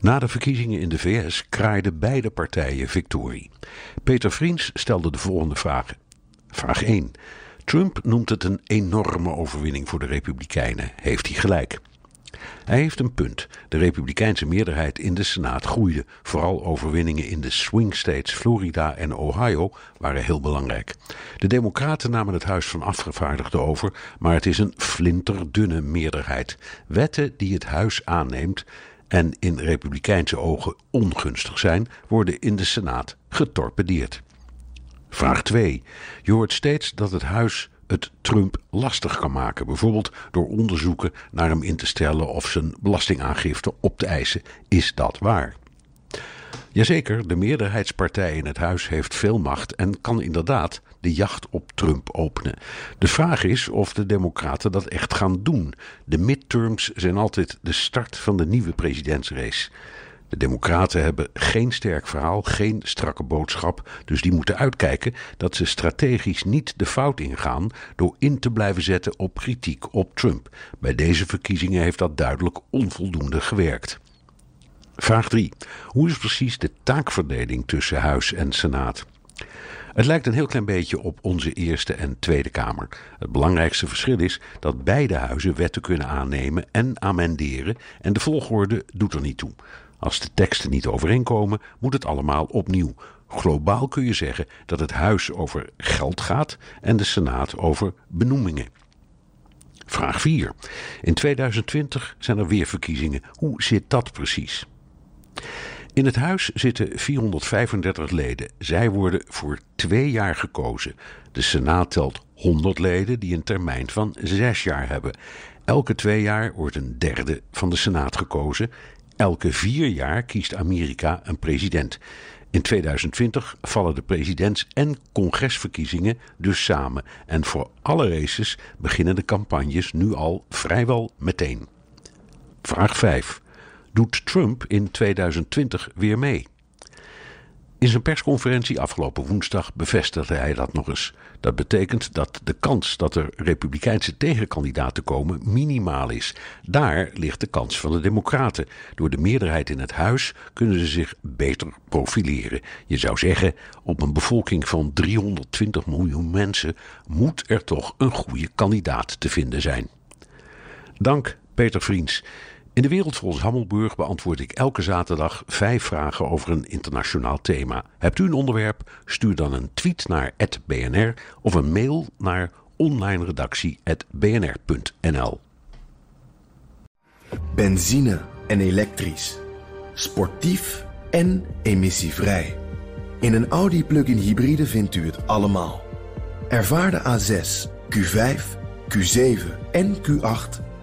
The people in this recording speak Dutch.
Na de verkiezingen in de VS kraaiden beide partijen victorie. Peter Vriends stelde de volgende vragen. Vraag 1. Trump noemt het een enorme overwinning voor de Republikeinen. Heeft hij gelijk? Hij heeft een punt. De Republikeinse meerderheid in de Senaat groeide. Vooral overwinningen in de swing states Florida en Ohio waren heel belangrijk. De Democraten namen het Huis van Afgevaardigden over, maar het is een flinterdunne meerderheid. Wetten die het Huis aanneemt en in Republikeinse ogen ongunstig zijn, worden in de Senaat getorpedeerd. Vraag 2. Je hoort steeds dat het Huis het Trump lastig kan maken. Bijvoorbeeld door onderzoeken naar hem in te stellen of zijn belastingaangifte op te eisen. Is dat waar? Jazeker, de meerderheidspartij in het huis heeft veel macht en kan inderdaad de jacht op Trump openen. De vraag is of de Democraten dat echt gaan doen. De midterms zijn altijd de start van de nieuwe presidentsrace. De Democraten hebben geen sterk verhaal, geen strakke boodschap, dus die moeten uitkijken dat ze strategisch niet de fout ingaan door in te blijven zetten op kritiek op Trump. Bij deze verkiezingen heeft dat duidelijk onvoldoende gewerkt. Vraag 3. Hoe is precies de taakverdeling tussen Huis en Senaat? Het lijkt een heel klein beetje op onze Eerste en Tweede Kamer. Het belangrijkste verschil is dat beide huizen wetten kunnen aannemen en amenderen en de volgorde doet er niet toe. Als de teksten niet overeenkomen, moet het allemaal opnieuw. Globaal kun je zeggen dat het huis over geld gaat en de Senaat over benoemingen. Vraag 4. In 2020 zijn er weer verkiezingen. Hoe zit dat precies? In het huis zitten 435 leden. Zij worden voor twee jaar gekozen. De Senaat telt 100 leden die een termijn van zes jaar hebben. Elke twee jaar wordt een derde van de Senaat gekozen Elke vier jaar kiest Amerika een president. In 2020 vallen de presidents- en congresverkiezingen dus samen. En voor alle races beginnen de campagnes nu al vrijwel meteen. Vraag 5. Doet Trump in 2020 weer mee? In zijn persconferentie afgelopen woensdag bevestigde hij dat nog eens. Dat betekent dat de kans dat er republikeinse tegenkandidaten komen minimaal is. Daar ligt de kans van de Democraten. Door de meerderheid in het huis kunnen ze zich beter profileren. Je zou zeggen, op een bevolking van 320 miljoen mensen moet er toch een goede kandidaat te vinden zijn. Dank, Peter Vriends. In de wereld volgens Hammelburg beantwoord ik elke zaterdag vijf vragen over een internationaal thema. Hebt u een onderwerp? Stuur dan een tweet naar @bnr of een mail naar onlineredactie@bnr.nl. Benzine en elektrisch. Sportief en emissievrij. In een Audi plug-in hybride vindt u het allemaal. Ervaar de A6, Q5, Q7 en Q8